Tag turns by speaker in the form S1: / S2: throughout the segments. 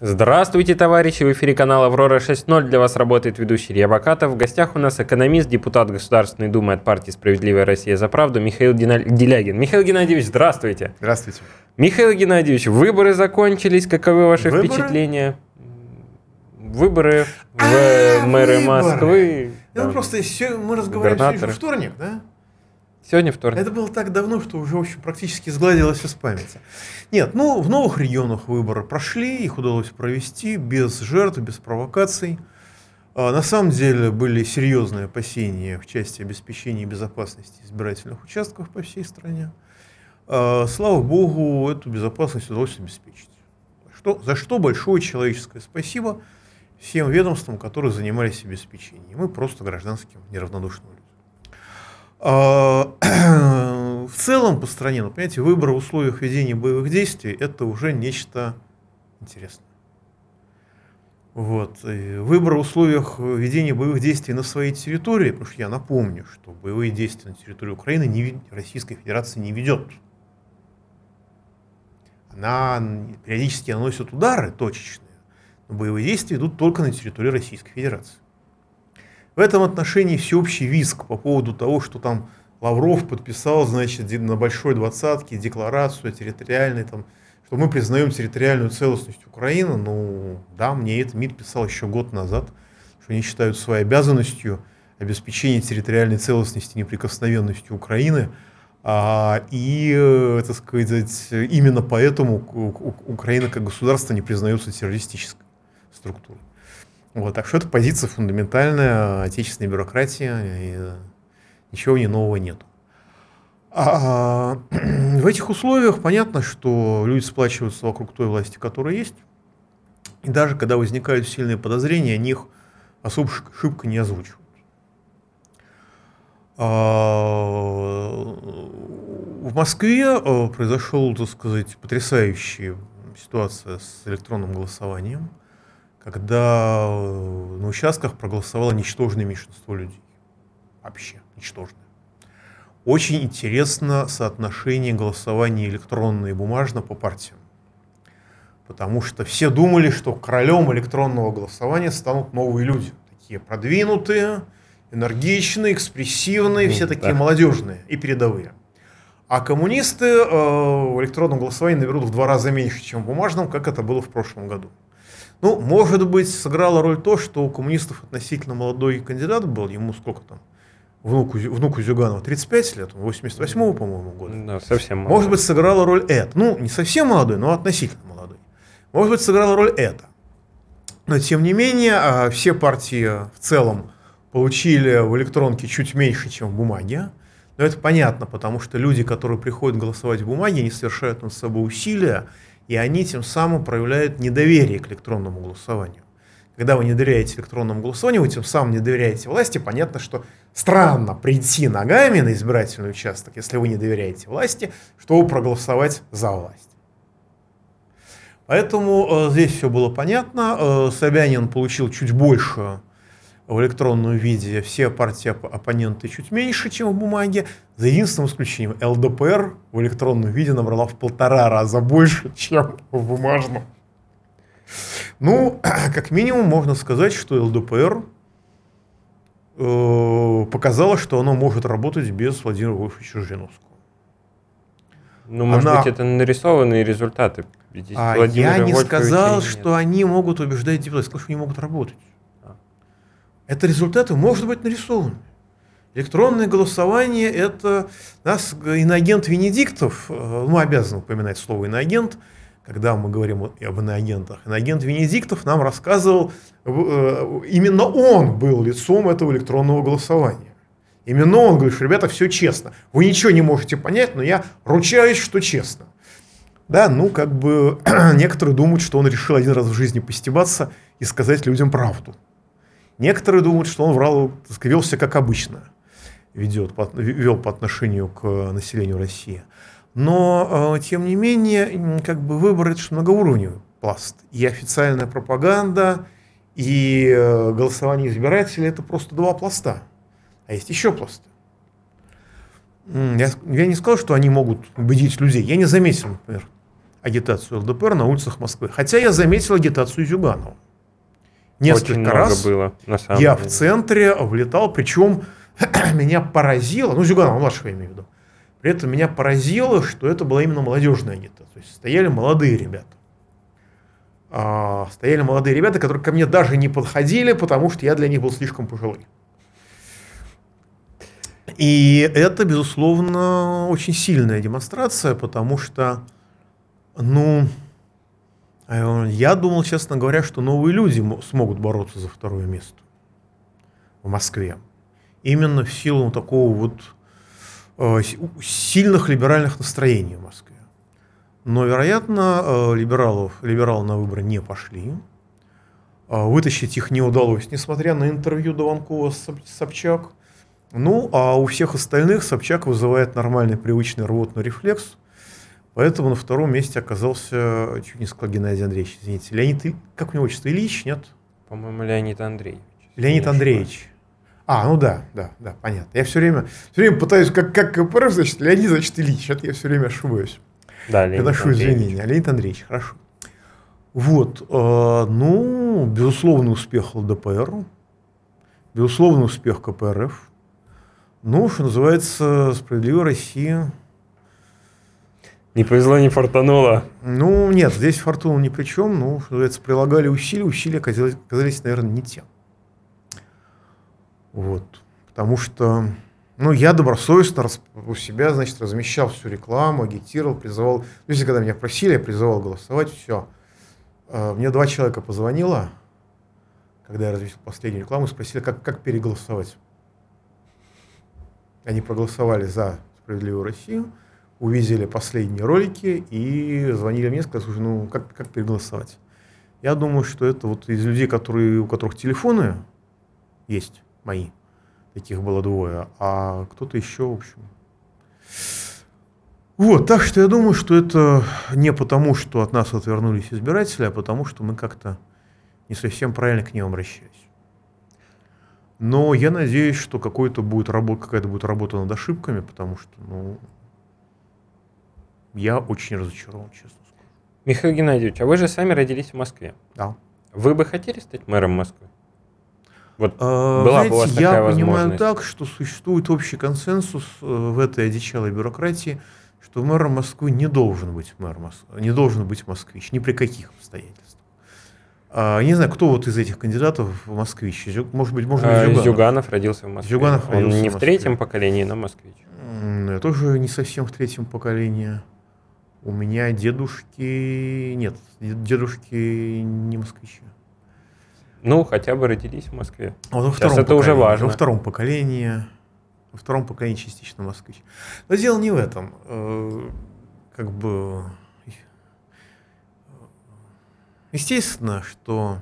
S1: Здравствуйте, товарищи! В эфире канала «Аврора 6.0». Для вас работает ведущий Илья Бакатов. В гостях у нас экономист, депутат Государственной Думы от партии «Справедливая Россия за правду» Михаил Делягин. Михаил Геннадьевич, здравствуйте!
S2: Здравствуйте!
S1: Михаил Геннадьевич, выборы закончились. Каковы ваши выборы? впечатления? Выборы в а, мэры Москвы.
S2: Ну, просто мы разговаривали в вторник, да?
S1: Сегодня вторник.
S2: Это было так давно, что уже в общем, практически сгладилось из памяти. Нет, ну в новых регионах выборы прошли, их удалось провести без жертв, без провокаций. А, на самом деле были серьезные опасения в части обеспечения безопасности избирательных участков по всей стране. А, слава богу, эту безопасность удалось обеспечить. Что, за что большое человеческое спасибо всем ведомствам, которые занимались обеспечением. Мы просто гражданским неравнодушным в целом по стране, ну, понимаете, выбор в условиях ведения боевых действий – это уже нечто интересное. Вот. И выбор в условиях ведения боевых действий на своей территории, потому что я напомню, что боевые действия на территории Украины не, Российская Федерация не ведет. Она периодически наносит удары точечные, но боевые действия идут только на территории Российской Федерации. В этом отношении всеобщий виск по поводу того, что там Лавров подписал, значит, на большой двадцатке декларацию территориальной, там, что мы признаем территориальную целостность Украины. Ну, да, мне это МИД писал еще год назад, что они считают своей обязанностью обеспечение территориальной целостности и неприкосновенности Украины. А, и, э, так сказать, именно поэтому Украина как государство не признается террористической структурой. Вот, так что это позиция фундаментальная отечественной бюрократии, и ничего не нового нет. А, в этих условиях понятно, что люди сплачиваются вокруг той власти, которая есть. И даже когда возникают сильные подозрения, они их особо шибко не озвучивают. А, в Москве э, произошла, так сказать, потрясающая ситуация с электронным голосованием когда э, на участках проголосовало ничтожное меньшинство людей. Вообще ничтожное. Очень интересно соотношение голосования электронно и бумажно по партиям. Потому что все думали, что королем электронного голосования станут новые люди. Такие продвинутые, энергичные, экспрессивные, все такие да. молодежные и передовые. А коммунисты э, в электронном голосовании наберут в два раза меньше, чем в бумажном, как это было в прошлом году. Ну, может быть, сыграло роль то, что у коммунистов относительно молодой кандидат был, ему сколько там, внуку, внуку Зюганова 35 лет, 88-го, по-моему, года.
S1: Да, совсем
S2: молодой. Может быть, сыграла роль это. Ну, не совсем молодой, но относительно молодой. Может быть, сыграла роль это. Но, тем не менее, а, все партии в целом получили в электронке чуть меньше, чем в бумаге. Но это понятно, потому что люди, которые приходят голосовать в бумаге, они совершают над собой усилия, и они тем самым проявляют недоверие к электронному голосованию. Когда вы не доверяете электронному голосованию, вы тем самым не доверяете власти. Понятно, что странно прийти ногами на избирательный участок, если вы не доверяете власти, чтобы проголосовать за власть. Поэтому э, здесь все было понятно. Э, Собянин получил чуть больше в электронном виде все партии оппоненты чуть меньше, чем в бумаге, за единственным исключением ЛДПР в электронном виде набрала в полтора раза больше, чем в бумажном. Ну, как минимум можно сказать, что ЛДПР э, показала, что оно может работать без Владимира Вольфовича Жириновского.
S1: Ну, может Она... быть, это нарисованные результаты.
S2: А я не сказал, что они могут убеждать депутатов, я сказал, что они могут работать. Это результаты, может быть, нарисованы. Электронное голосование – это нас иноагент Венедиктов, э, мы обязаны упоминать слово иноагент, когда мы говорим об иноагентах. Иноагент Венедиктов нам рассказывал, э, именно он был лицом этого электронного голосования. Именно он говорит, ребята, все честно. Вы ничего не можете понять, но я ручаюсь, что честно. Да, ну, как бы некоторые думают, что он решил один раз в жизни постебаться и сказать людям правду. Некоторые думают, что он врал, вел себя как обычно ведет, вел по отношению к населению России. Но, э, тем не менее, как бы выбор это многоуровневый пласт. И официальная пропаганда, и э, голосование избирателей – это просто два пласта. А есть еще пласты. Я, я не сказал, что они могут убедить людей. Я не заметил, например, агитацию ЛДПР на улицах Москвы. Хотя я заметил агитацию Зюганова. Несколько Очень раз было, на самом я деле. в центре влетал, причем меня поразило, ну, Зюганова младшего я имею в виду, при этом меня поразило, что это была именно молодежная агитация. То есть стояли молодые ребята. А, стояли молодые ребята, которые ко мне даже не подходили, потому что я для них был слишком пожилой. И это, безусловно, очень сильная демонстрация, потому что, ну, я думал, честно говоря, что новые люди смогут бороться за второе место в Москве. Именно в силу такого вот э, сильных либеральных настроений в Москве. Но, вероятно, э, либералов, либералы на выборы не пошли. Э, вытащить их не удалось, несмотря на интервью Дованкова с Собчак. Ну, а у всех остальных Собчак вызывает нормальный привычный рвотный рефлекс. Поэтому на втором месте оказался, чуть не сказал Геннадий Андреевич, извините, Леонид, как у него отчество, Ильич, нет?
S1: По-моему, Леонид Андреевич.
S2: Леонид Андреевич. А, ну да, да, да, понятно. Я все время, все время пытаюсь, как, как КПРФ, значит, Леонид, значит, Ильич. Это я все время ошибаюсь. Да, Леонид Приношу извинения. Леонид Андреевич, хорошо. Вот, э, ну, безусловный успех ЛДПР, безусловный успех КПРФ. Ну, что называется, «Справедливая Россия».
S1: Не повезло, не фартануло.
S2: Ну, нет, здесь фортуна ни при чем. Ну, что прилагали усилия, усилия оказались, оказались наверное, не те. Вот. Потому что ну, я добросовестно у себя, значит, размещал всю рекламу, агитировал, призывал. То есть, когда меня просили, я призывал голосовать, все. А, мне два человека позвонило, когда я разместил последнюю рекламу, спросили, как, как переголосовать. Они проголосовали за «Справедливую Россию», увидели последние ролики и звонили мне, сказали, слушай, ну как, как переголосовать? Я думаю, что это вот из людей, которые, у которых телефоны есть, мои, таких было двое, а кто-то еще, в общем. Вот, так что я думаю, что это не потому, что от нас отвернулись избиратели, а потому, что мы как-то не совсем правильно к ним обращались. Но я надеюсь, что какой-то будет работа, какая-то будет работа над ошибками, потому что, ну, я очень разочарован, честно скажу.
S1: Михаил Геннадьевич, а вы же сами родились в Москве.
S2: Да.
S1: Вы бы хотели стать мэром Москвы?
S2: Вот а, была знаете, бы у вас такая я понимаю так, что существует общий консенсус э, в этой одичалой бюрократии, что мэром Москвы не должен быть мэр Москвы, не должен быть москвич, ни при каких обстоятельствах. А, не знаю, кто вот из этих кандидатов москвич. Может быть, может быть,
S1: а, Зюганов. Зюганов родился в Москве. Зюганов Он не в, в третьем поколении, но москвич.
S2: Я тоже не совсем в третьем поколении. У меня дедушки... Нет, дедушки не москвичи.
S1: Ну, хотя бы родились в Москве.
S2: Вот во Сейчас это уже важно. Во втором поколении, во втором поколении частично москвич. Но дело не в этом. Э, как бы... Естественно, что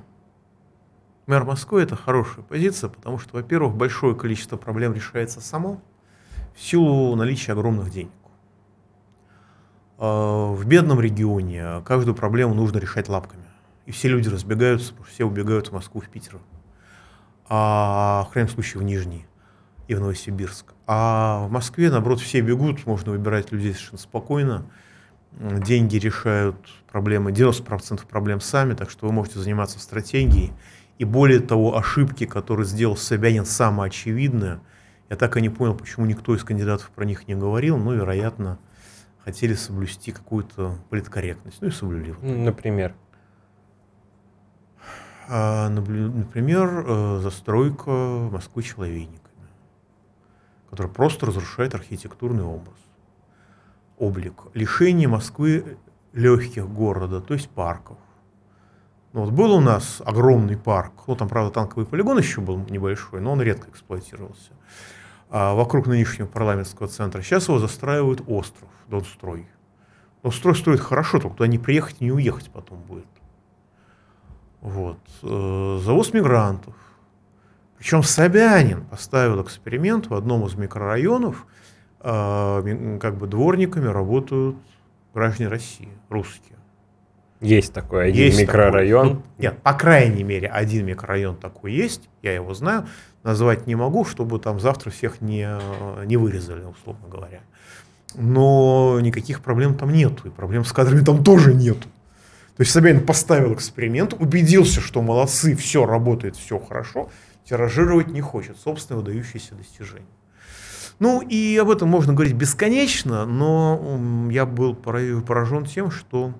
S2: мэр Москвы – это хорошая позиция, потому что, во-первых, большое количество проблем решается само в силу наличия огромных денег. Э, в бедном регионе каждую проблему нужно решать лапками и все люди разбегаются, все убегают в Москву, в Питер, а в крайнем случае в Нижний и в Новосибирск. А в Москве, наоборот, все бегут, можно выбирать людей совершенно спокойно, деньги решают проблемы, 90% проблем сами, так что вы можете заниматься стратегией. И более того, ошибки, которые сделал Собянин, самые очевидные. Я так и не понял, почему никто из кандидатов про них не говорил, но, вероятно, хотели соблюсти какую-то политкорректность. Ну и соблюли.
S1: Например?
S2: А, например, э, застройка Москвы человейниками, которая просто разрушает архитектурный образ, облик. Лишение Москвы легких города, то есть парков. Ну, вот был у нас огромный парк, ну там, правда, танковый полигон еще был небольшой, но он редко эксплуатировался, вокруг нынешнего парламентского центра. Сейчас его застраивают остров, Донстрой. Но строй стоит хорошо, только туда не приехать не уехать потом будет. Вот. Э, завоз мигрантов. Причем Собянин поставил эксперимент в одном из микрорайонов, э, как бы дворниками работают граждане России, русские.
S1: Есть такой один есть микрорайон. Такой.
S2: Ну, нет, по крайней мере, один микрорайон такой есть, я его знаю, назвать не могу, чтобы там завтра всех не, не вырезали, условно говоря. но никаких проблем там нету, и проблем с кадрами там тоже нету. То есть Собянин поставил эксперимент, убедился, что молодцы, все работает, все хорошо, тиражировать не хочет, собственно, выдающиеся достижения. Ну и об этом можно говорить бесконечно, но я был поражен тем, что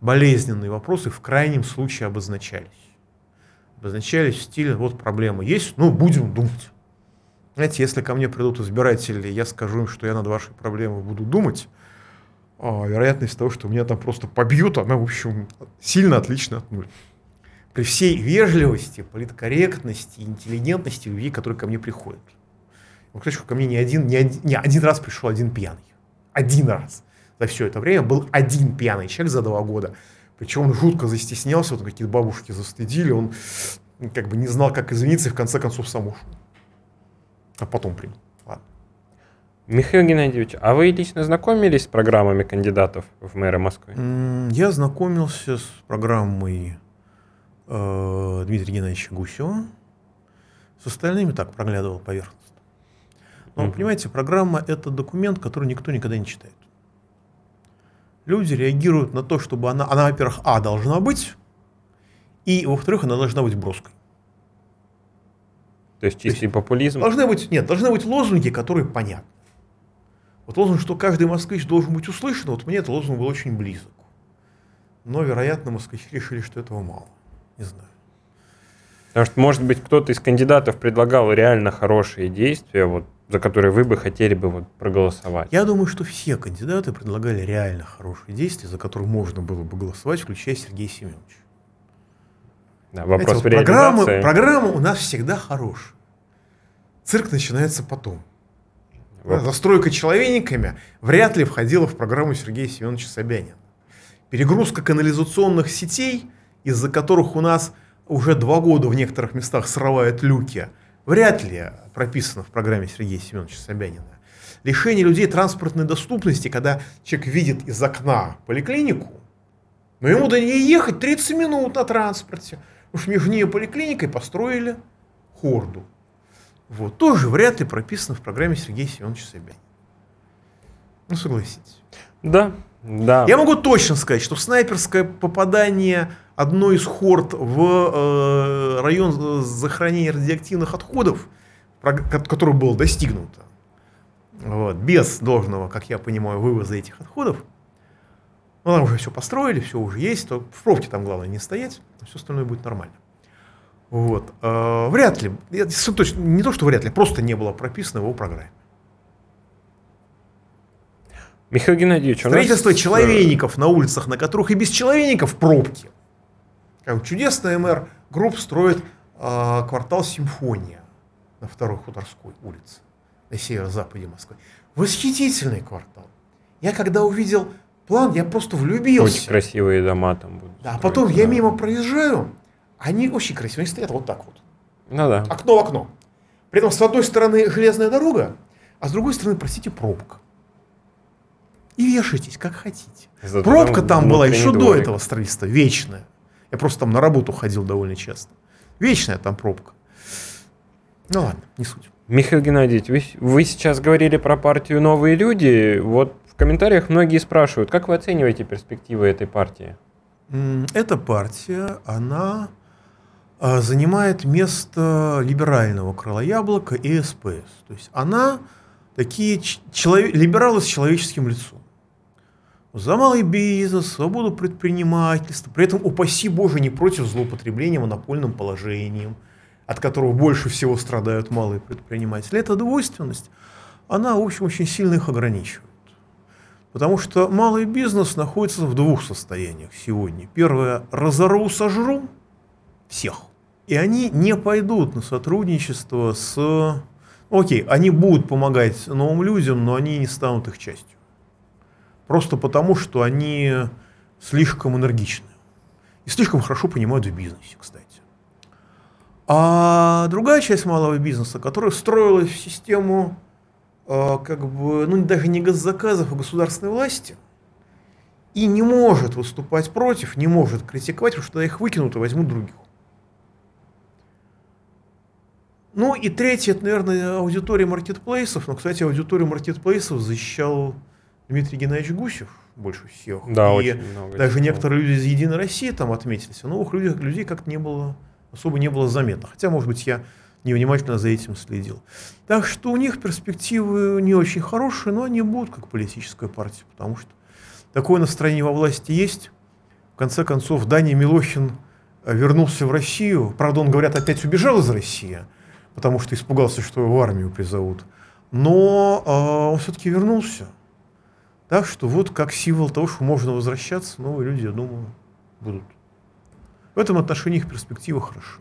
S2: болезненные вопросы в крайнем случае обозначались. Обозначались в стиле, вот проблема есть, ну будем думать. Знаете, если ко мне придут избиратели, я скажу им, что я над вашей проблемой буду думать, а вероятность того, что меня там просто побьют, она, в общем, сильно отлично от нуля. При всей вежливости, политкорректности, интеллигентности любви, которые ко мне приходят. Ну, кстати, ко мне не один, не один, не один раз пришел один пьяный. Один раз. За все это время был один пьяный человек за два года. Причем он жутко застеснялся, вот какие-то бабушки застыдили, он как бы не знал, как извиниться, и в конце концов сам ушел. А потом принял.
S1: Михаил Геннадьевич, а вы лично знакомились с программами кандидатов в мэры Москвы?
S2: Я знакомился с программой э, Дмитрия Геннадьевича Гусева. С остальными так проглядывал поверхностно. Но, mm-hmm. понимаете, программа – это документ, который никто никогда не читает. Люди реагируют на то, чтобы она, она во-первых, а, должна быть, и, во-вторых, она должна быть броской.
S1: То есть чистый То есть, популизм?
S2: Должны быть, нет, должны быть лозунги, которые понятны. Вот лозунг, что каждый москвич должен быть услышан, вот мне этот лозунг был очень близок. Но, вероятно, москвичи решили, что этого мало. Не знаю.
S1: Потому что, может быть, кто-то из кандидатов предлагал реально хорошие действия, вот, за которые вы бы хотели бы вот, проголосовать.
S2: Я думаю, что все кандидаты предлагали реально хорошие действия, за которые можно было бы голосовать, включая Сергея Семеновича.
S1: Да, вопрос
S2: Знаете, вот программа, программа у нас всегда хорошая. Цирк начинается потом. Вот. Застройка человейниками вряд ли входила в программу Сергея Семеновича Собянина. Перегрузка канализационных сетей, из-за которых у нас уже два года в некоторых местах срывают люки, вряд ли прописано в программе Сергея Семеновича Собянина. Лишение людей транспортной доступности, когда человек видит из окна поликлинику, но ему до нее ехать 30 минут на транспорте. Уж между ней и поликлиникой построили хорду. Вот, тоже вряд ли прописано в программе Сергея Семеновича Собянина. Ну, согласитесь.
S1: Да, да.
S2: Я могу точно сказать, что снайперское попадание одной из хорд в э, район захоронения радиоактивных отходов, который был достигнуто, вот, без должного, как я понимаю, вывоза этих отходов, ну, там уже все построили, все уже есть, то в пробке там главное не стоять, все остальное будет нормально. Вот. Э, вряд ли, точно, не то, что вряд ли, просто не было прописано в его программе.
S1: Михаил Геннадьевич,
S2: у Строительство нас... Э, человейников на улицах, на которых и без человейников пробки. Как чудесная мэр групп строит э, квартал Симфония на второй Хуторской улице, на северо-западе Москвы. Восхитительный квартал. Я когда увидел план, я просто влюбился.
S1: Очень красивые дома там будут.
S2: Да, а потом я мимо проезжаю, они очень красивые, они стоят вот так вот.
S1: Ну да.
S2: Окно в окно. При этом с одной стороны железная дорога, а с другой стороны, простите, пробка. И вешайтесь, как хотите. Зато Пробка там, там была еще дворик. до этого строительства, вечная. Я просто там на работу ходил довольно часто. Вечная там пробка. Ну ладно, не суть.
S1: Михаил Геннадьевич, вы, вы сейчас говорили про партию «Новые люди». Вот в комментариях многие спрашивают, как вы оцениваете перспективы этой партии?
S2: Эта партия, она а, занимает место либерального крыла яблока и СПС. То есть она такие человек, либералы с человеческим лицом. За малый бизнес, свободу предпринимательства, при этом, упаси Боже, не против злоупотребления монопольным положением, от которого больше всего страдают малые предприниматели. Эта двойственность, она, в общем, очень сильно их ограничивает. Потому что малый бизнес находится в двух состояниях сегодня. Первое – разору, сожру – всех. И они не пойдут на сотрудничество с... Окей, они будут помогать новым людям, но они не станут их частью. Просто потому, что они слишком энергичны. И слишком хорошо понимают в бизнесе, кстати. А другая часть малого бизнеса, которая встроилась в систему э, как бы, ну даже не госзаказов, а государственной власти, и не может выступать против, не может критиковать, потому что их выкинут и возьмут других. Ну и третье, это, наверное, аудитория маркетплейсов. Но, кстати, аудиторию маркетплейсов защищал Дмитрий Геннадьевич Гусев больше всех.
S1: Да,
S2: и
S1: очень много.
S2: Даже некоторые люди из Единой России там отметились. А новых людей, людей как-то не было, особо не было заметно. Хотя, может быть, я невнимательно за этим следил. Так что у них перспективы не очень хорошие, но они будут как политическая партия, потому что такое настроение во власти есть. В конце концов, Дани Милохин э, вернулся в Россию. Правда, он, говорят, опять убежал из России, потому что испугался, что его в армию призовут. Но э, он все-таки вернулся. Так что вот как символ того, что можно возвращаться, новые люди, я думаю, будут. В этом отношении их перспектива хороша.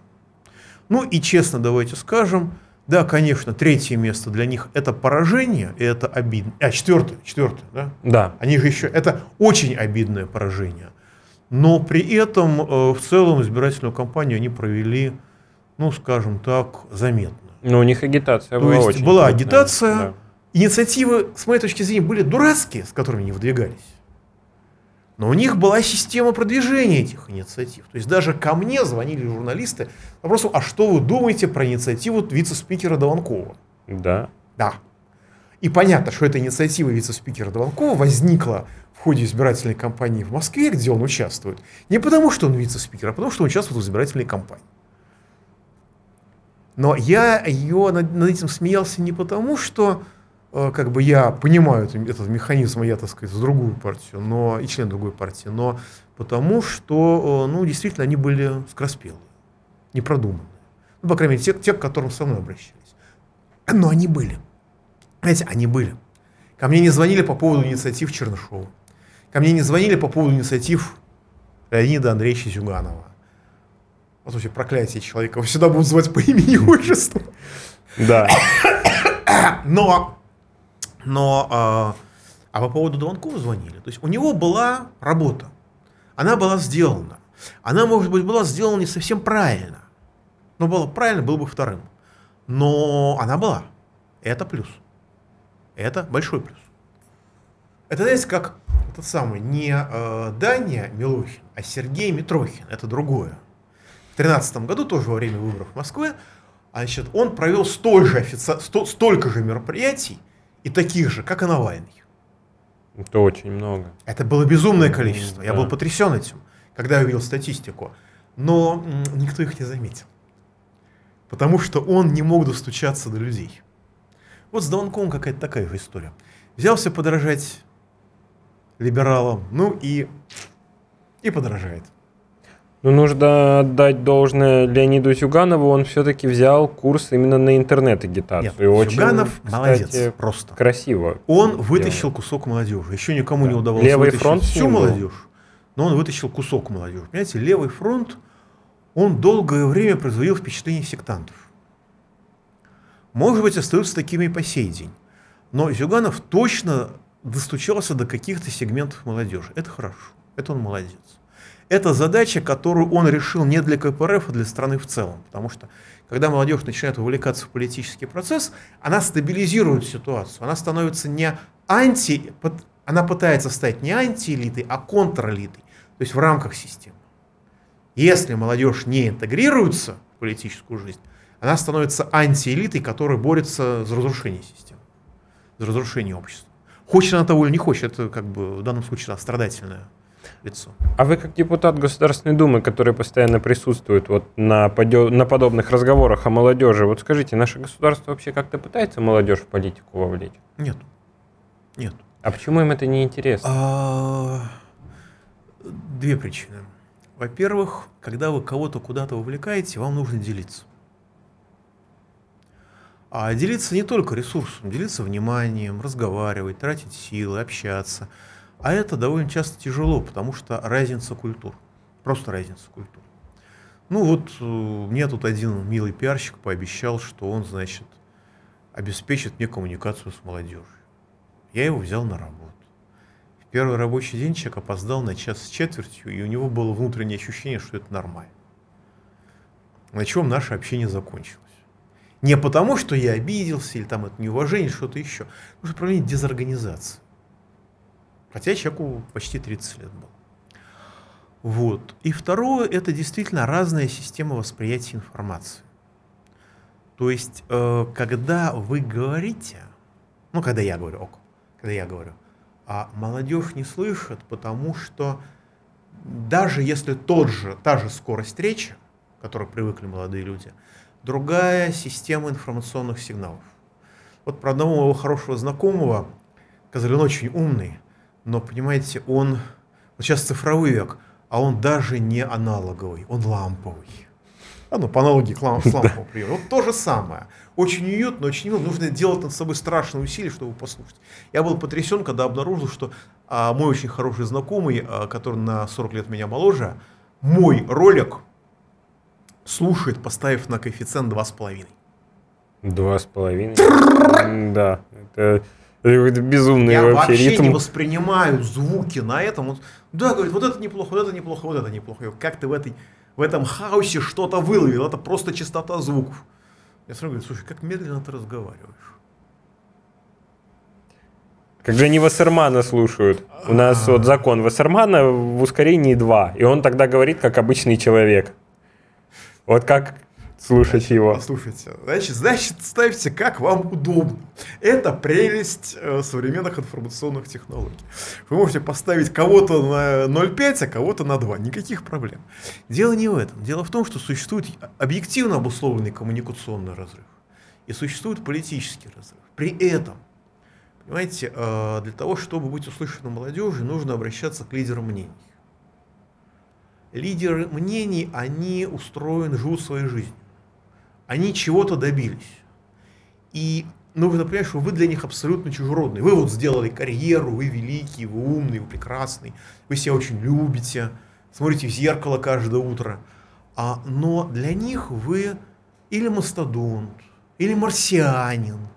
S2: Ну и честно давайте скажем, да, конечно, третье место для них это поражение, и это обидно. А, четвертое, четвертое, да?
S1: Да.
S2: Они же еще, это очень обидное поражение. Но при этом э, в целом избирательную кампанию они провели, ну, скажем так, заметно.
S1: Но у них агитация
S2: То
S1: была
S2: есть
S1: очень
S2: была
S1: крупная,
S2: агитация,
S1: да.
S2: Инициативы, с моей точки зрения, были дурацкие, с которыми они выдвигались. Но у них была система продвижения этих инициатив. То есть даже ко мне звонили журналисты с вопросом, а что вы думаете про инициативу вице-спикера Дованкова?
S1: Да.
S2: Да. И понятно, что эта инициатива вице-спикера Дованкова возникла в ходе избирательной кампании в Москве, где он участвует. Не потому, что он вице-спикер, а потому, что он участвует в избирательной кампании. Но я ее над, над этим смеялся не потому, что как бы я понимаю этот, механизм, я, так сказать, за другую партию, но и член другой партии, но потому, что, э, ну, действительно, они были скороспелые, непродуманные. Ну, по крайней мере, те, те, к которым со мной обращались. Но они были. Знаете, они были. Ко мне не звонили по поводу инициатив Чернышова. Ко мне не звонили по поводу инициатив Леонида Андреевича Зюганова. Вот вообще проклятие человека. Его всегда будут звать по имени и отчеству.
S1: Да.
S2: Но, но а, а по поводу Дованкова звонили. То есть у него была работа. Она была сделана. Она, может быть, была сделана не совсем правильно. Но было правильно, был бы вторым. Но она была. Это плюс. Это большой плюс. Это, знаете, как этот самый, не э, Даня Милохин, а Сергей Митрохин. Это другое. В 2013 году, тоже во время выборов в Москве, значит, он провел столь же офици... сто... столько же мероприятий и таких же, как и Навальный.
S1: Это очень много.
S2: Это было безумное количество. Я
S1: Да.
S2: был потрясен этим, когда я увидел статистику. Но никто их не заметил. Потому что он не мог достучаться до людей. Вот с Донковым какая-то такая же история. Взялся подражать либералам, ну и, и подражает.
S1: Ну, нужно отдать должное Леониду Зюганову, он все-таки взял курс именно на интернет-агитацию.
S2: Нет,
S1: очень,
S2: Зюганов
S1: кстати,
S2: молодец, просто.
S1: Красиво.
S2: Он вытащил кусок молодежи. Еще никому не
S1: Да.
S2: удавалось
S1: Левый
S2: вытащить
S1: фронт
S2: всю молодежь, но он вытащил кусок молодежи. Понимаете, левый фронт, он долгое время производил впечатление сектантов. Может быть, остаются такими и по сей день. Но Зюганов точно достучался до каких-то сегментов молодежи. Это хорошо. Это он молодец. Это задача, которую он решил не для КПРФ, а для страны в целом. Потому что, когда молодежь начинает вовлекаться в политический процесс, она стабилизирует ситуацию. Она становится не анти... Она пытается стать не антиэлитой, а контрэлитой. То есть в рамках системы. Если молодежь не интегрируется в политическую жизнь, она становится антиэлитой, которая борется за разрушение системы, за разрушение общества. Хочет она того или не хочет, это как бы в данном случае да, страдательное лицо.
S1: А вы как депутат Государственной Думы, который постоянно присутствует вот на, подё- на подобных разговорах о молодежи, вот скажите, наше государство вообще как-то пытается молодежь в политику вовлечь?
S2: Нет. Нет.
S1: А почему им это не интересно?
S2: А, Две причины. Во-первых, когда вы кого-то куда-то вовлекаете, вам нужно делиться. А делиться не только ресурсом, делиться вниманием, разговаривать, тратить силы, общаться. А это довольно часто тяжело, потому что разница культур. Просто разница культур. Ну вот э, мне тут один милый пиарщик пообещал, что он, значит, обеспечит мне коммуникацию с молодежью. Я его взял на работу. В первый рабочий день человек опоздал на час с четвертью, и у него было внутреннее ощущение, что это нормально. На чем наше общение закончилось. Не потому, что я обиделся, или там это неуважение, что-то еще. Потому что проявление дезорганизации. Хотя человеку почти 30 лет было. Вот. И второе, это действительно разная система восприятия информации. То есть, э, когда вы говорите, ну, когда я говорю, ок, когда я говорю, А молодежь не слышит, потому что даже если тот же, та же скорость речи, к которой привыкли молодые люди, другая система информационных сигналов. Вот про одного моего хорошего знакомого, он очень умный, но, понимаете, он, вот сейчас цифровой век, а он даже не аналоговый, он ламповый. А, ну, по аналогии к лам, с ламповым примером. Вот то же самое. Очень уютно, очень мило. Нужно делать над собой страшные усилия, чтобы послушать. Я был потрясен, когда обнаружил, что а, мой очень хороший знакомый, а, который на 40 лет меня моложе, мой ролик слушает, поставив на коэффициент 2,5.
S1: Два с половиной? Да. Это, это безумный
S2: Я
S1: вообще,
S2: вообще
S1: ритм.
S2: не воспринимаю звуки на этом. Вот, да, говорит, вот это неплохо, вот это неплохо, вот это неплохо. Я говорю, Как ты в, этой, в этом хаосе что-то выловил? Это просто частота звуков. Я сразу говорю, слушай, как медленно ты разговариваешь.
S1: Как же они Вассермана слушают? У нас вот закон Вассермана в ускорении 2, и он тогда говорит, как обычный человек. Вот как слушать его?
S2: Послушайте, значит, значит, ставьте, как вам удобно. Это прелесть э, современных информационных технологий. Вы можете поставить кого-то на 0,5, а кого-то на 2. Никаких проблем. Дело не в этом. Дело в том, что существует объективно обусловленный коммуникационный разрыв. И существует политический разрыв. При этом, понимаете, э, для того, чтобы быть услышанным молодежи, нужно обращаться к лидерам мнений. Лидеры мнений, они устроены, живут своей жизнью они чего-то добились. И нужно понять, что вы для них абсолютно чужеродный. Вы вот сделали карьеру, вы великий, вы умный, вы прекрасный, вы себя очень любите, смотрите в зеркало каждое утро. А, но для них вы или мастодонт, или марсианин,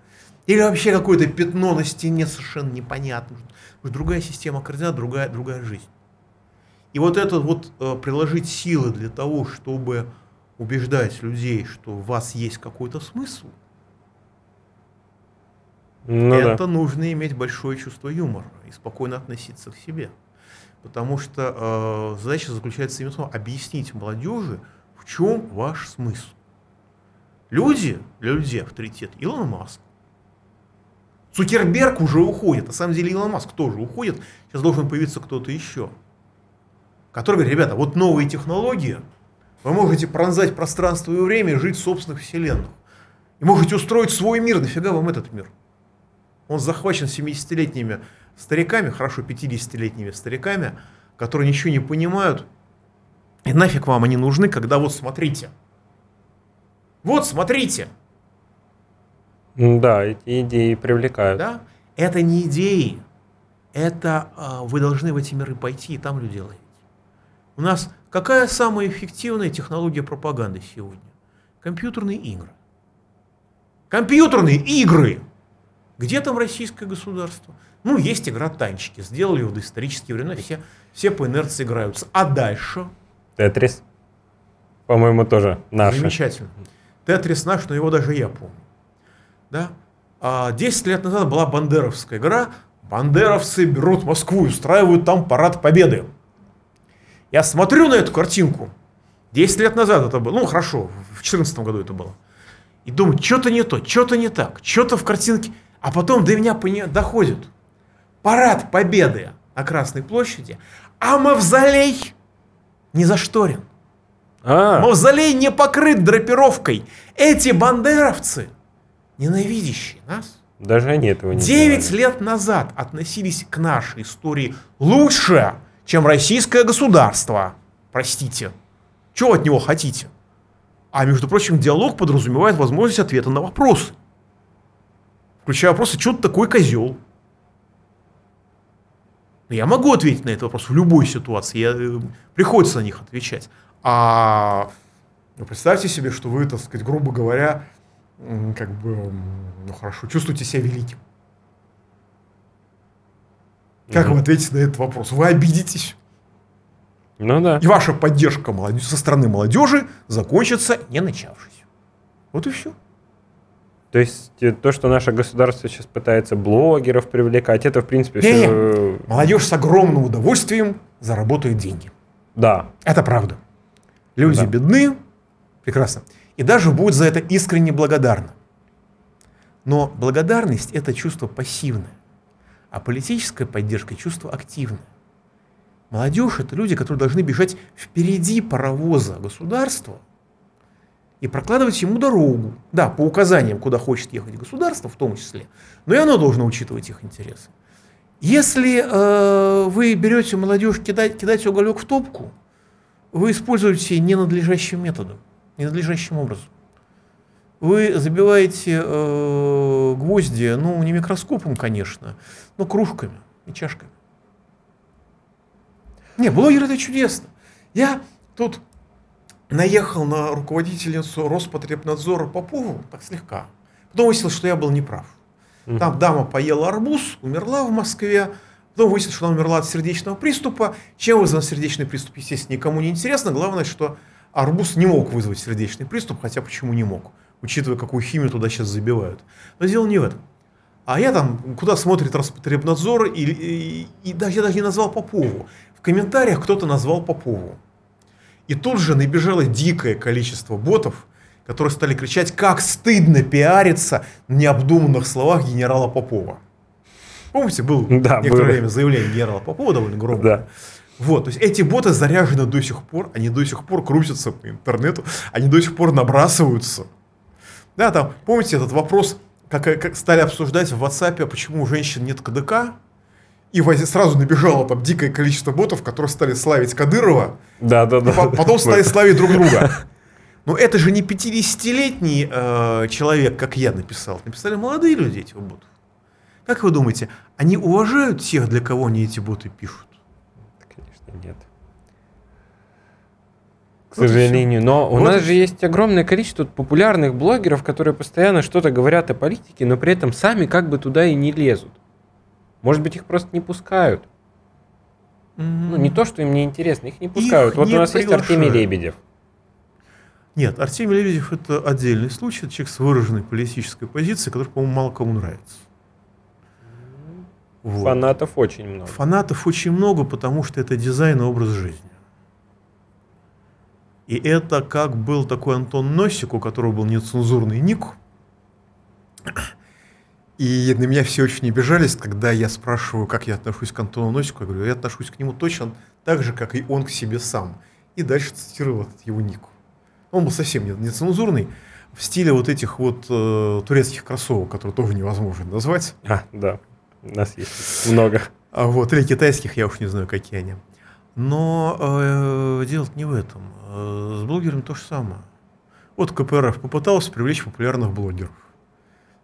S2: или вообще какое-то пятно на стене совершенно непонятно. Другая система координат, другая, другая жизнь. И вот это вот э, приложить силы для того, чтобы убеждать людей, что у вас есть какой-то смысл, ну, это да. нужно иметь большое чувство юмора и спокойно относиться к себе. Потому что э, задача заключается именно в том, объяснить молодежи, в чем ваш смысл. Люди, для людей авторитет, Илон Маск. Цукерберг уже уходит. На самом деле Илон Маск тоже уходит. Сейчас должен появиться кто-то еще. Который говорит, ребята, вот новые технологии – вы можете пронзать пространство и время и жить в собственных вселенных. И можете устроить свой мир. Нафига вам этот мир? Он захвачен 70-летними стариками, хорошо, 50-летними стариками, которые ничего не понимают. И нафиг вам они нужны, когда вот смотрите. Вот смотрите.
S1: Да, эти идеи привлекают.
S2: Да? Это не идеи. Это э, вы должны в эти миры пойти и там людей ловить. У нас какая самая эффективная технология пропаганды сегодня? Компьютерные игры. Компьютерные игры! Где там российское государство? Ну, есть игра танчики. Сделали его в доисторические времена, все, все по инерции играются. А дальше?
S1: Тетрис. По-моему, тоже наш.
S2: Замечательно. Тетрис наш, но его даже я помню. Да? А 10 лет назад была бандеровская игра. Бандеровцы берут Москву и устраивают там парад победы. Я смотрю на эту картинку, 10 лет назад это было, ну хорошо, в 2014 году это было, и думаю, что-то не то, что-то не так, что-то в картинке, а потом до меня доходит. Парад Победы на Красной площади, а мавзолей не зашторен. А. Мавзолей не покрыт драпировкой. Эти бандеровцы, ненавидящие нас,
S1: даже они этого не
S2: 9 знали. лет назад относились к нашей истории лучше, чем российское государство. Простите. Чего от него хотите? А между прочим, диалог подразумевает возможность ответа на вопросы. Включая вопросы, что ты такой козел? Я могу ответить на этот вопрос в любой ситуации. Я, э, приходится на них отвечать. А ну, представьте себе, что вы, так сказать, грубо говоря, как бы, ну хорошо, чувствуете себя великим. Как угу. вы ответите на этот вопрос? Вы обидитесь.
S1: Ну да.
S2: И ваша поддержка молодежи, со стороны молодежи закончится не начавшись. Вот и все.
S1: То есть э, то, что наше государство сейчас пытается блогеров привлекать, это в принципе не, все...
S2: Не. Молодежь с огромным удовольствием заработает деньги.
S1: Да.
S2: Это правда. Люди да. бедны, прекрасно. И даже будет за это искренне благодарны. Но благодарность это чувство пассивное. А политическая поддержка – чувство активное. Молодежь – это люди, которые должны бежать впереди паровоза государства и прокладывать ему дорогу. Да, по указаниям, куда хочет ехать государство в том числе, но и оно должно учитывать их интересы. Если э, вы берете молодежь, кидать, кидать уголек в топку, вы используете ненадлежащим методом, ненадлежащим образом. Вы забиваете э, гвозди, ну, не микроскопом, конечно, но кружками и чашками. Не, блогер это чудесно. Я тут наехал на руководительницу Роспотребнадзора Попову, так слегка. Потом выяснилось, что я был неправ. Там дама поела арбуз, умерла в Москве. Потом выяснилось, что она умерла от сердечного приступа. Чем вызван сердечный приступ, естественно, никому не интересно. Главное, что арбуз не мог вызвать сердечный приступ, хотя почему не мог, учитывая, какую химию туда сейчас забивают. Но дело не в этом. А я там, куда смотрит Роспотребнадзор, и, и, и даже, я даже не назвал Попову. В комментариях кто-то назвал Попову. И тут же набежало дикое количество ботов, которые стали кричать, как стыдно пиариться на необдуманных словах генерала Попова. Помните, был да, некоторое было. время заявление генерала Попова довольно громкое. Да. Вот, то есть эти боты заряжены до сих пор, они до сих пор крутятся по интернету, они до сих пор набрасываются. Да, там, помните этот вопрос, как, как стали обсуждать в WhatsApp, почему у женщин нет КДК, и сразу набежало там дикое количество ботов, которые стали славить Кадырова,
S1: да, да, да,
S2: потом стали славить друг друга. Но это же не 50-летний э, человек, как я написал. Написали молодые люди эти боты. Как вы думаете, они уважают тех, для кого они эти боты пишут?
S1: Конечно, нет. К вот сожалению. Но вот у нас же есть огромное количество популярных блогеров, которые постоянно что-то говорят о политике, но при этом сами как бы туда и не лезут. Может быть, их просто не пускают. Mm-hmm. Ну, не то, что им не интересно, их не пускают. Их вот не у нас приглашают. есть Артемий Лебедев.
S2: Нет, Артемий Лебедев это отдельный случай, это человек с выраженной политической позицией, который, по-моему, мало кому нравится.
S1: Вот. Фанатов очень много.
S2: Фанатов очень много, потому что это дизайн и образ жизни. И это как был такой Антон Носик, у которого был нецензурный ник. И на меня все очень обижались, когда я спрашиваю, как я отношусь к Антону Носику. Я говорю, я отношусь к нему точно так же, как и он к себе сам. И дальше цитировал этот его ник. Он был совсем нецензурный, в стиле вот этих вот э, турецких кроссовок, которые тоже невозможно назвать.
S1: А, да, у нас есть много.
S2: А вот, или китайских, я уж не знаю, какие они. Но э, дело не в этом. Э, с блогерами то же самое. Вот КПРФ попытался привлечь популярных блогеров.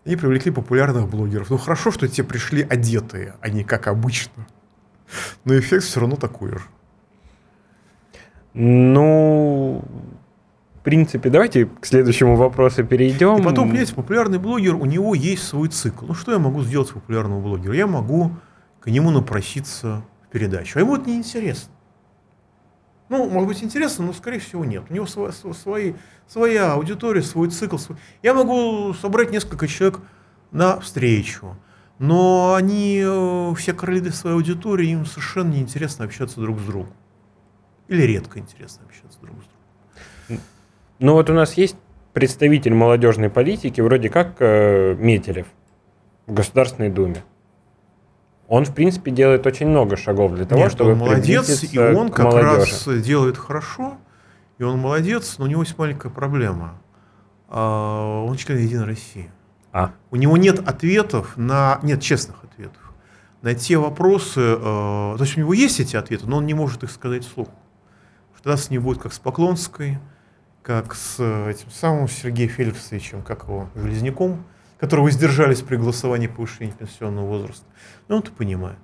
S2: Они привлекли популярных блогеров. Ну хорошо, что те пришли одетые, а не как обычно. Но эффект все равно такой же.
S1: Ну, принципе, давайте к следующему вопросу перейдем.
S2: И потом, понимаете, популярный блогер, у него есть свой цикл. Ну, что я могу сделать с популярным блогером? Я могу к нему напроситься в передачу. А ему это неинтересно. Ну, может быть, интересно, но, скорее всего, нет. У него своя, свои, своя аудитория, свой цикл. Свой... Я могу собрать несколько человек на встречу, но они э, все короли своей аудитории, им совершенно неинтересно общаться друг с другом. Или редко интересно общаться друг с другом.
S1: Ну вот у нас есть представитель молодежной политики, вроде как э, Метелев в Государственной Думе. Он, в принципе, делает очень много шагов для того, Нет, чтобы
S2: он молодец, и он как молодежи. раз делает хорошо, и он молодец, но у него есть маленькая проблема. А, он член Единой России. А. У него нет ответов на... Нет честных ответов. На те вопросы... Э, то есть у него есть эти ответы, но он не может их сказать вслух. Тогда с ним будет как с Поклонской, как с э, этим самым Сергеем Феликсовичем, как его, Железняком, которого воздержались при голосовании повышения пенсионного возраста. Но он-то понимает.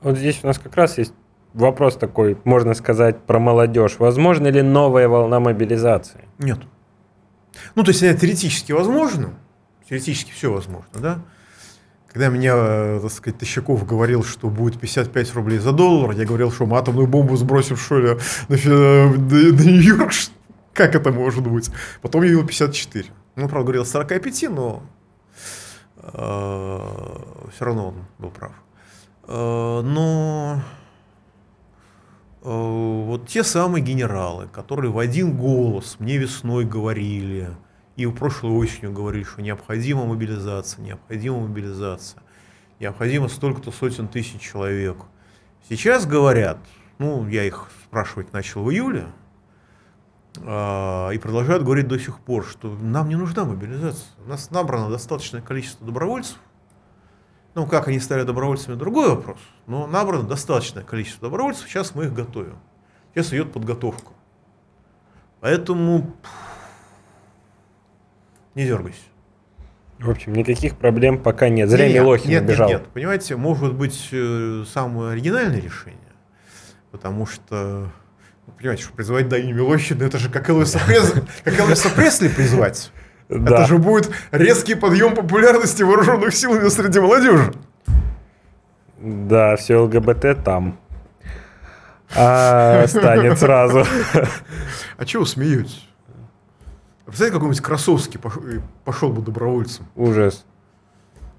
S1: Вот здесь у нас как раз есть вопрос такой, можно сказать, про молодежь. Возможно ли новая волна мобилизации?
S2: Нет. Ну, то есть, это теоретически возможно, теоретически все возможно, да, когда меня, так сказать, Тащаков говорил, что будет 55 рублей за доллар, я говорил, что мы атомную бомбу сбросим, что ли, на, на, на Нью-Йорк, как это может быть? Потом я видел 54. Ну, правда, говорил 45, но э, все равно он был прав. Э, но э, вот те самые генералы, которые в один голос мне весной говорили – и в прошлой осенью говорили, что необходима мобилизация, необходима мобилизация. необходимо столько-то сотен тысяч человек. Сейчас говорят, ну, я их спрашивать начал в июле, и продолжают говорить до сих пор, что нам не нужна мобилизация. У нас набрано достаточное количество добровольцев. Ну, как они стали добровольцами, другой вопрос. Но набрано достаточное количество добровольцев, сейчас мы их готовим. Сейчас идет подготовка. Поэтому не дергайся.
S1: В общем, никаких проблем пока нет. Зря нет, Милохин
S2: нет,
S1: убежал.
S2: Нет, нет, понимаете, может быть э, самое оригинальное решение, потому что, понимаете, что призывать Дани Милохина, это же как Элвиса Пресли, призвать. Это же будет резкий подъем популярности вооруженных сил среди молодежи.
S1: Да, все ЛГБТ там. А, станет сразу.
S2: А чего смеетесь? Представляете, какой-нибудь Красовский пошел бы добровольцем.
S1: Ужас.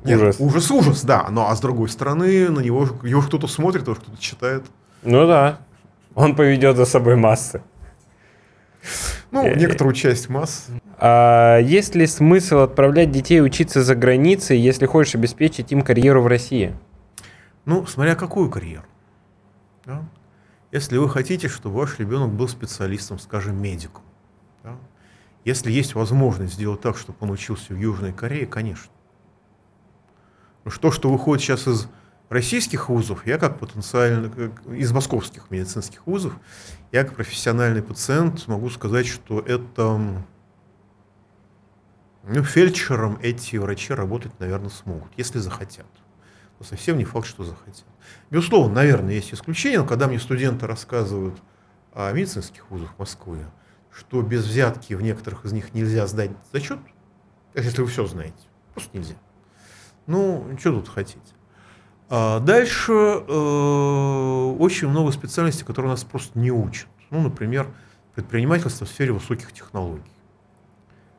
S2: Нет, ужас. ужас, ужас, да. Но а с другой стороны, на него его кто-то смотрит, его кто-то читает.
S1: Ну да. Он поведет за собой массы.
S2: Ну, э, некоторую часть масс.
S1: А есть ли смысл отправлять детей учиться за границей, если хочешь обеспечить им карьеру в России?
S2: Ну, смотря какую карьеру. Да? Если вы хотите, чтобы ваш ребенок был специалистом, скажем, медиком, да? Если есть возможность сделать так, чтобы он учился в Южной Корее, конечно. Но что, что выходит сейчас из российских вузов, я как потенциально, из московских медицинских вузов, я как профессиональный пациент могу сказать, что это ну, фельдшером эти врачи работать, наверное, смогут, если захотят. Но совсем не факт, что захотят. Безусловно, наверное, есть исключения, но когда мне студенты рассказывают о медицинских вузах Москвы, что без взятки в некоторых из них нельзя сдать зачет, если вы все знаете. Просто нельзя. Ну, что тут хотеть. А дальше э, очень много специальностей, которые нас просто не учат. Ну, например, предпринимательство в сфере высоких технологий.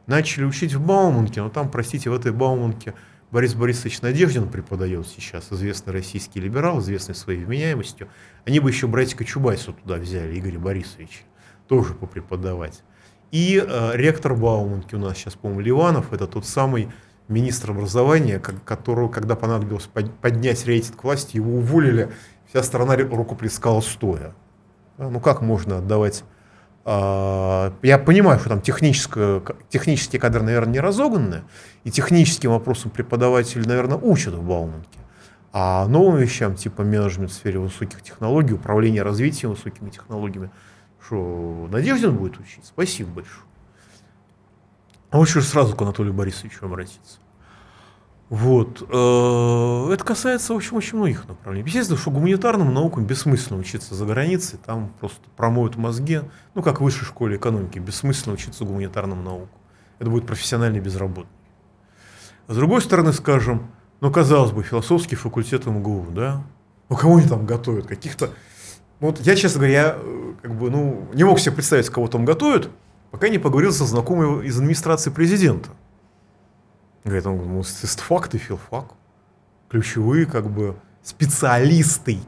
S2: Начали учить в Бауманке, но там, простите, в этой Бауманке Борис Борисович Надеждин преподает сейчас, известный российский либерал, известный своей вменяемостью. Они бы еще братика Чубайсу туда взяли, Игоря Борисовича тоже попреподавать. И э, ректор Бауманки у нас сейчас, по-моему, Ливанов, это тот самый министр образования, которого, когда понадобилось поднять рейтинг власти, его уволили, вся страна рукоплескала стоя. Ну как можно отдавать... Э, я понимаю, что там технические кадры, наверное, не разогнаны, и техническим вопросам преподаватели, наверное, учат в Бауманке. А новым вещам, типа менеджмент в сфере высоких технологий, управление развитием высокими технологиями – что, Надеждин будет учить? Спасибо большое. А лучше сразу к Анатолию Борисовичу обратиться. Вот. Э, это касается, в общем, очень многих направлений. Естественно, что гуманитарным наукам бессмысленно учиться за границей, там просто промоют мозги, ну, как в высшей школе экономики, бессмысленно учиться гуманитарным наукам. Это будет профессиональный безработный. А с другой стороны, скажем, ну, казалось бы, философский факультет МГУ, да? Ну, кого они там готовят? Каких-то ну, вот я, честно говоря, я, э, как бы, ну, не мог себе представить, кого там готовят, пока не поговорил со знакомым из администрации президента. Говорит, он ну, факт и филфак. Ключевые, как бы, специалисты.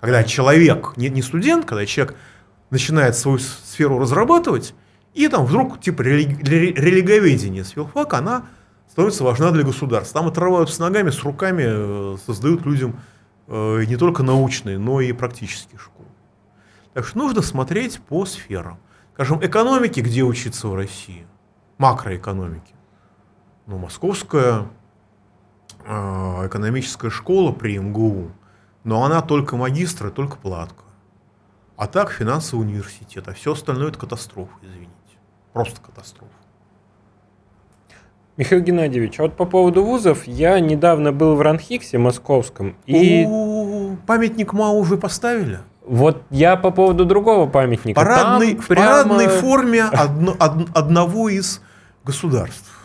S2: Когда человек, не, не студент, когда человек начинает свою сферу разрабатывать, и там вдруг, типа, рели, религоведение с филфака, она становится важна для государства. Там отрывают с ногами, с руками, э, создают людям Э, не только научные, но и практические школы. Так что нужно смотреть по сферам. Скажем, экономики, где учиться в России, макроэкономики. Ну, московская э, экономическая школа при МГУ, но она только магистр и только платка. А так финансовый университет, а все остальное это катастрофа, извините. Просто катастрофа.
S1: Михаил Геннадьевич, а вот по поводу вузов, я недавно был в Ранхиксе московском. И...
S2: Памятник МАУ уже поставили?
S1: Вот я по поводу другого памятника.
S2: Парадный, в прямо... парадной форме одно, од, одного из государств.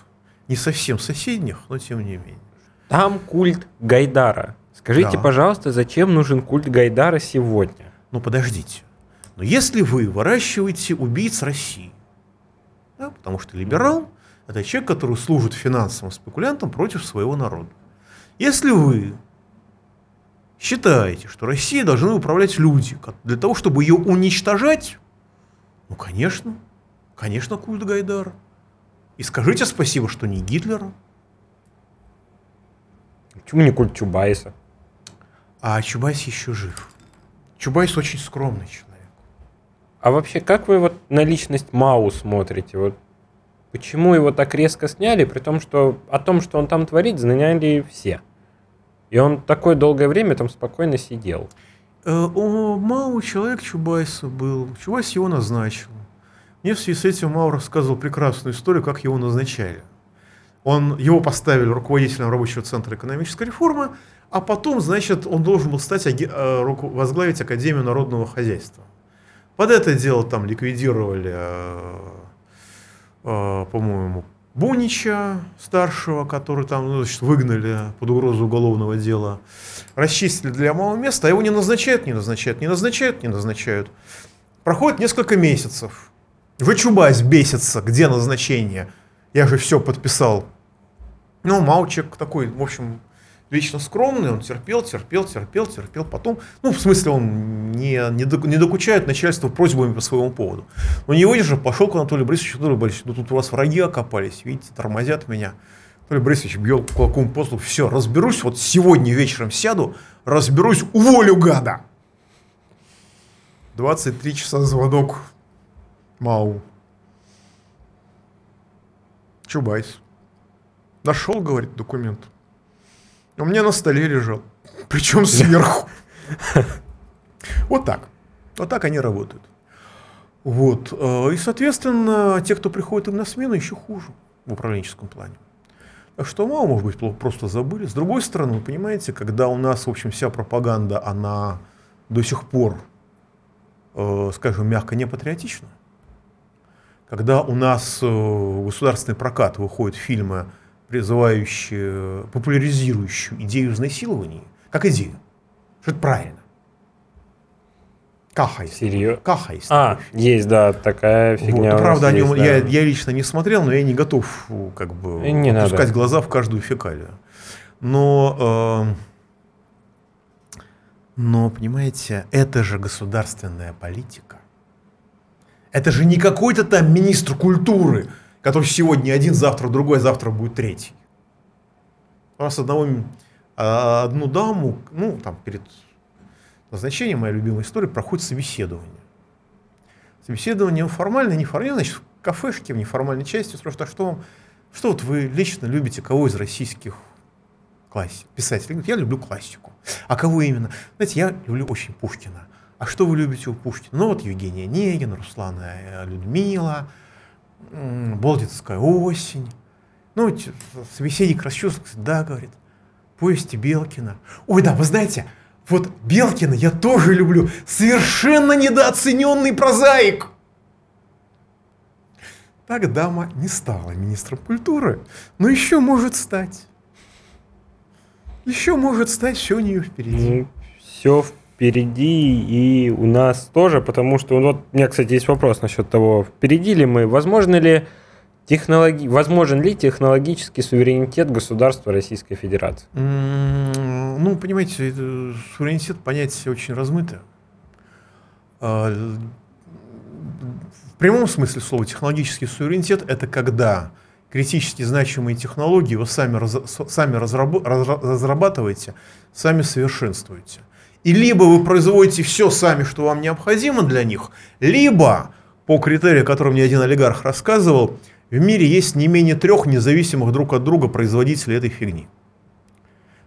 S2: Не совсем соседних, но тем не менее.
S1: Там культ Гайдара. Скажите, да. пожалуйста, зачем нужен культ Гайдара сегодня?
S2: Ну подождите. Но если вы выращиваете убийц России, да, потому что либерал, это человек, который служит финансовым спекулянтам против своего народа. Если вы считаете, что Россией должны управлять люди, для того, чтобы ее уничтожать, ну, конечно, конечно, культ Гайдара. И скажите спасибо, что не Гитлера.
S1: Почему не культ Чубайса?
S2: А Чубайс еще жив. Чубайс очень скромный человек.
S1: А вообще, как вы вот на личность Мау смотрите? Вот почему его так резко сняли, при том, что о том, что он там творит, знали все? И он такое долгое время там спокойно сидел.
S2: Э, о, Мау человек Чубайса был. Чубайс его назначил. Мне в связи с этим Мау рассказывал прекрасную историю, как его назначали. Он, его поставили руководителем рабочего центра экономической реформы, а потом, значит, он должен был стать, э, возглавить Академию народного хозяйства. Под это дело там ликвидировали, э, э, по-моему, Бунича старшего, который там ну, значит, выгнали под угрозу уголовного дела, расчистили для малого места, а его не назначают, не назначают, не назначают, не назначают. Проходит несколько месяцев. Вычубась бесится, где назначение. Я же все подписал. Ну, Маучек такой, в общем, вечно скромный, он терпел, терпел, терпел, терпел. Потом, ну, в смысле, он не, не, докучает начальству просьбами по своему поводу. Но не выдержав, пошел к Анатолию Борисовичу, Анатолий Борисович, ну тут у вас враги окопались, видите, тормозят меня. Анатолий Борисович бьет кулаком по столу, все, разберусь, вот сегодня вечером сяду, разберусь, уволю гада. 23 часа звонок Мау. Чубайс. Нашел, говорит, документ. У меня на столе лежал. Причем сверху. Вот так. Вот так они работают. Вот. Э, и, соответственно, те, кто приходит им на смену, еще хуже в управленческом плане. Так что мало, может быть, просто забыли. С другой стороны, понимаете, когда у нас, в общем, вся пропаганда, она до сих пор, э, скажем, мягко не патриотична, когда у нас э, в государственный прокат выходят фильмы призывающую, популяризирующую идею изнасилования, как идею. Что это правильно.
S1: Каха есть. Серьезно? Каха есть. А, есть, да, такая фигня.
S2: Вот, правда, о нем есть, я, да. я лично не смотрел, но я не готов как бы не опускать надо. глаза в каждую фекалию. Но, э, но, понимаете, это же государственная политика. Это же не какой-то там министр культуры, который сегодня один, завтра другой, завтра будет третий. У нас одного, а, одну даму, ну, там, перед назначением, моя любимая история, проходит собеседование. Собеседование формальное, неформальное, значит, в кафешке, в неформальной части спрашивают, а что вам, что вот вы лично любите, кого из российских классик, писателей? Я люблю классику. А кого именно? Знаете, я люблю очень Пушкина. А что вы любите у Пушкина? Ну вот Евгения Онегин, Руслана э, Людмила, Болдинская осень. Ну, собеседник расчувствовался, да, говорит, повести Белкина. Ой, да, вы знаете, вот Белкина я тоже люблю. Совершенно недооцененный прозаик. Так дама не стала министром культуры, но еще может стать. Еще может стать, все у нее впереди. Ну,
S1: все впереди впереди и у нас тоже, потому что вот у меня, кстати, есть вопрос насчет того, впереди ли мы, возможно ли технологи... возможен ли технологический суверенитет государства Российской Федерации?
S2: Ну, понимаете, суверенитет понятие очень размытое. А, в прямом смысле слова технологический суверенитет – это когда критически значимые технологии вы сами, раз, сами разраб, разрабатываете, сами совершенствуете. И либо вы производите все сами, что вам необходимо для них, либо, по критерию, о котором мне один олигарх рассказывал, в мире есть не менее трех независимых друг от друга производителей этой фигни.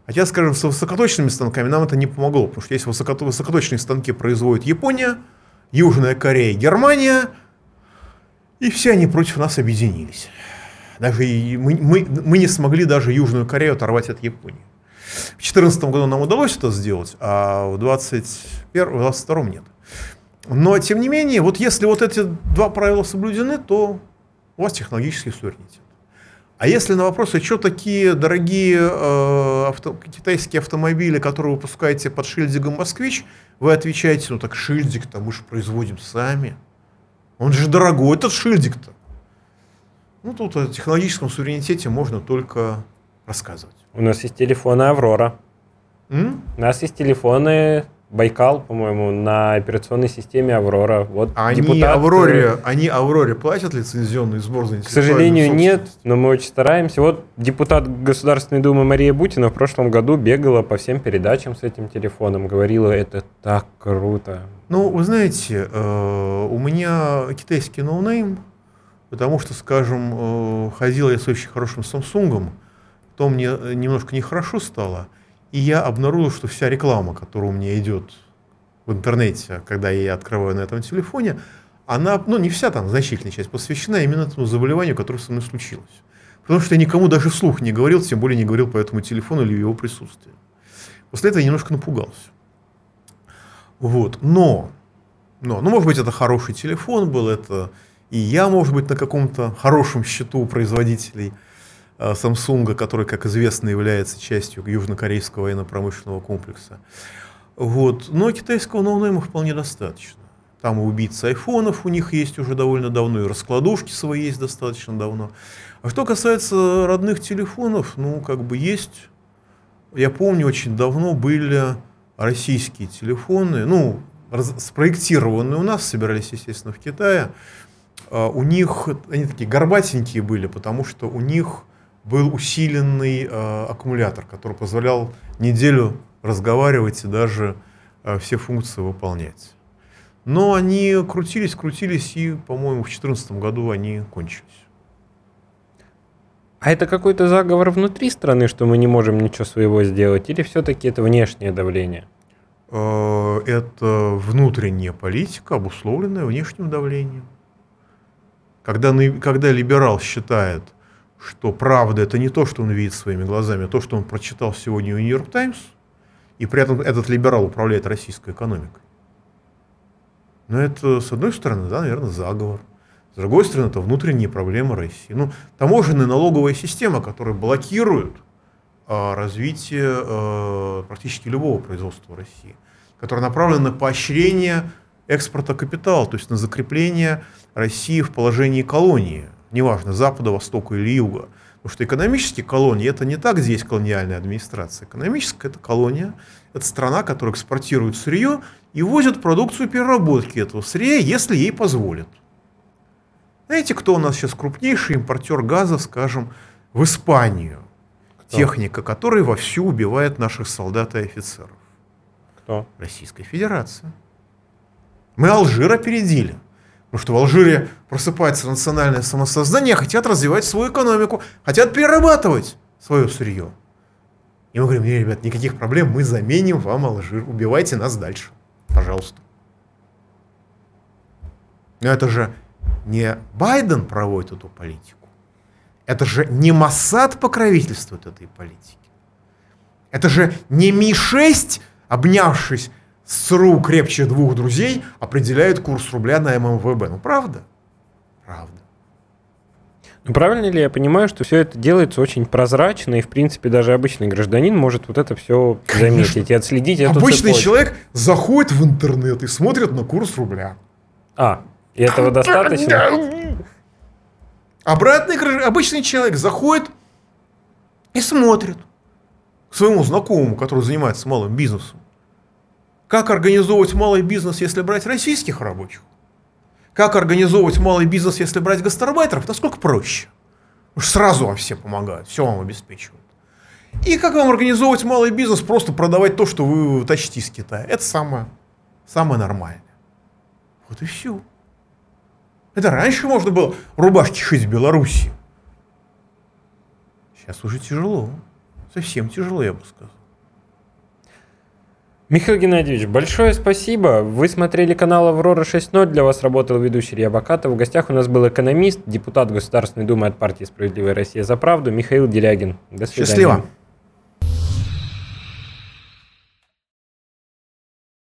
S2: Хотя, скажем, с высокоточными станками нам это не помогло, потому что есть высокоточные станки производит Япония, Южная Корея, Германия, и все они против нас объединились. Даже мы, мы, мы не смогли даже Южную Корею оторвать от Японии. В 2014 году нам удалось это сделать, а в 2022 нет. Но, тем не менее, вот если вот эти два правила соблюдены, то у вас технологический суверенитет. А если на вопрос, а что такие дорогие э, авто, китайские автомобили, которые вы выпускаете под шильдиком «Москвич», вы отвечаете, ну так шильдик-то мы же производим сами. Он же дорогой, этот шильдик-то. Ну тут о технологическом суверенитете можно только рассказывать.
S1: У нас есть телефоны Аврора. М? У нас есть телефоны Байкал, по-моему, на операционной системе Аврора. Вот
S2: они депутат... Авроре, они Авроре платят лицензионный сбор за
S1: К сожалению, нет, но мы очень стараемся. Вот депутат Государственной Думы Мария Бутина в прошлом году бегала по всем передачам с этим телефоном, говорила, это так круто.
S2: Ну, вы знаете, э, у меня китайский ноунейм, потому что, скажем, э, ходил я с очень хорошим Samsung, то мне немножко нехорошо стало – и я обнаружил, что вся реклама, которая у меня идет в интернете, когда я ее открываю на этом телефоне, она, ну не вся там значительная часть, посвящена именно этому заболеванию, которое со мной случилось. Потому что я никому даже вслух не говорил, тем более не говорил по этому телефону или его присутствии. После этого я немножко напугался. Вот. Но, но, ну, может быть, это хороший телефон был, это и я, может быть, на каком-то хорошем счету производителей – Э, Samsung, который, как известно, является частью южнокорейского военно-промышленного комплекса. Вот. Но китайского ноунейма вполне достаточно. Там убийцы айфонов у них есть уже довольно давно, и раскладушки свои есть достаточно давно. А что касается родных телефонов, ну, как бы есть. Я помню, очень давно были российские телефоны, ну, спроектированные у нас, собирались, естественно, в Китае. А у них, они такие горбатенькие были, потому что у них был усиленный э, аккумулятор, который позволял неделю разговаривать и даже э, все функции выполнять. Но они крутились, крутились, и, по-моему, в 2014 году они кончились.
S1: А это какой-то заговор внутри страны, что мы не можем ничего своего сделать, или все-таки это внешнее давление?
S2: Э, это внутренняя политика, обусловленная внешним давлением. Когда, когда либерал считает, что правда это не то, что он видит своими глазами, а то, что он прочитал сегодня в Нью-Йорк Таймс, и при этом этот либерал управляет российской экономикой. Но это, с одной стороны, да, наверное, заговор. С другой стороны, это внутренние проблемы России. Ну, таможенная налоговая система, которая блокирует а, развитие а, практически любого производства России, которая направлена на поощрение экспорта капитала, то есть на закрепление России в положении колонии – неважно, запада, востока или юга. Потому что экономические колонии это не так, где есть колониальная администрация. Экономическая это колония, это страна, которая экспортирует сырье и возит продукцию переработки этого сырья, если ей позволят. Знаете, кто у нас сейчас крупнейший импортер газа, скажем, в Испанию? Кто? Техника, которая вовсю убивает наших солдат и офицеров.
S1: Кто?
S2: Российская Федерация. Мы Алжир опередили. Потому что в Алжире просыпается национальное самосознание, хотят развивать свою экономику, хотят перерабатывать свое сырье. И мы говорим, нет, ребят, никаких проблем, мы заменим вам Алжир, убивайте нас дальше, пожалуйста. Но это же не Байден проводит эту политику. Это же не Моссад покровительствует этой политике. Это же не Ми-6, обнявшись СРУ крепче двух друзей определяет курс рубля на ММВБ. Ну, правда? Правда.
S1: Ну, правильно ли я понимаю, что все это делается очень прозрачно, и, в принципе, даже обычный гражданин может вот это все Конечно. заметить и отследить эту
S2: Обычный цепочку. человек заходит в интернет и смотрит на курс рубля.
S1: А, и этого достаточно?
S2: Обратный обычный человек заходит и смотрит к своему знакомому, который занимается малым бизнесом. Как организовывать малый бизнес, если брать российских рабочих? Как организовывать малый бизнес, если брать гастарбайтеров? Насколько проще. Уж сразу вам все помогают, все вам обеспечивают. И как вам организовывать малый бизнес, просто продавать то, что вы тащите из Китая. Это самое, самое нормальное. Вот и все. Это раньше можно было рубашки шить в Беларуси. Сейчас уже тяжело. Совсем тяжело, я бы сказал.
S1: Михаил Геннадьевич, большое спасибо. Вы смотрели канал «Аврора 6.0». Для вас работал ведущий Илья Бакатов. В гостях у нас был экономист, депутат Государственной Думы от партии «Справедливая Россия за правду» Михаил Делягин.
S2: До свидания. Счастливо.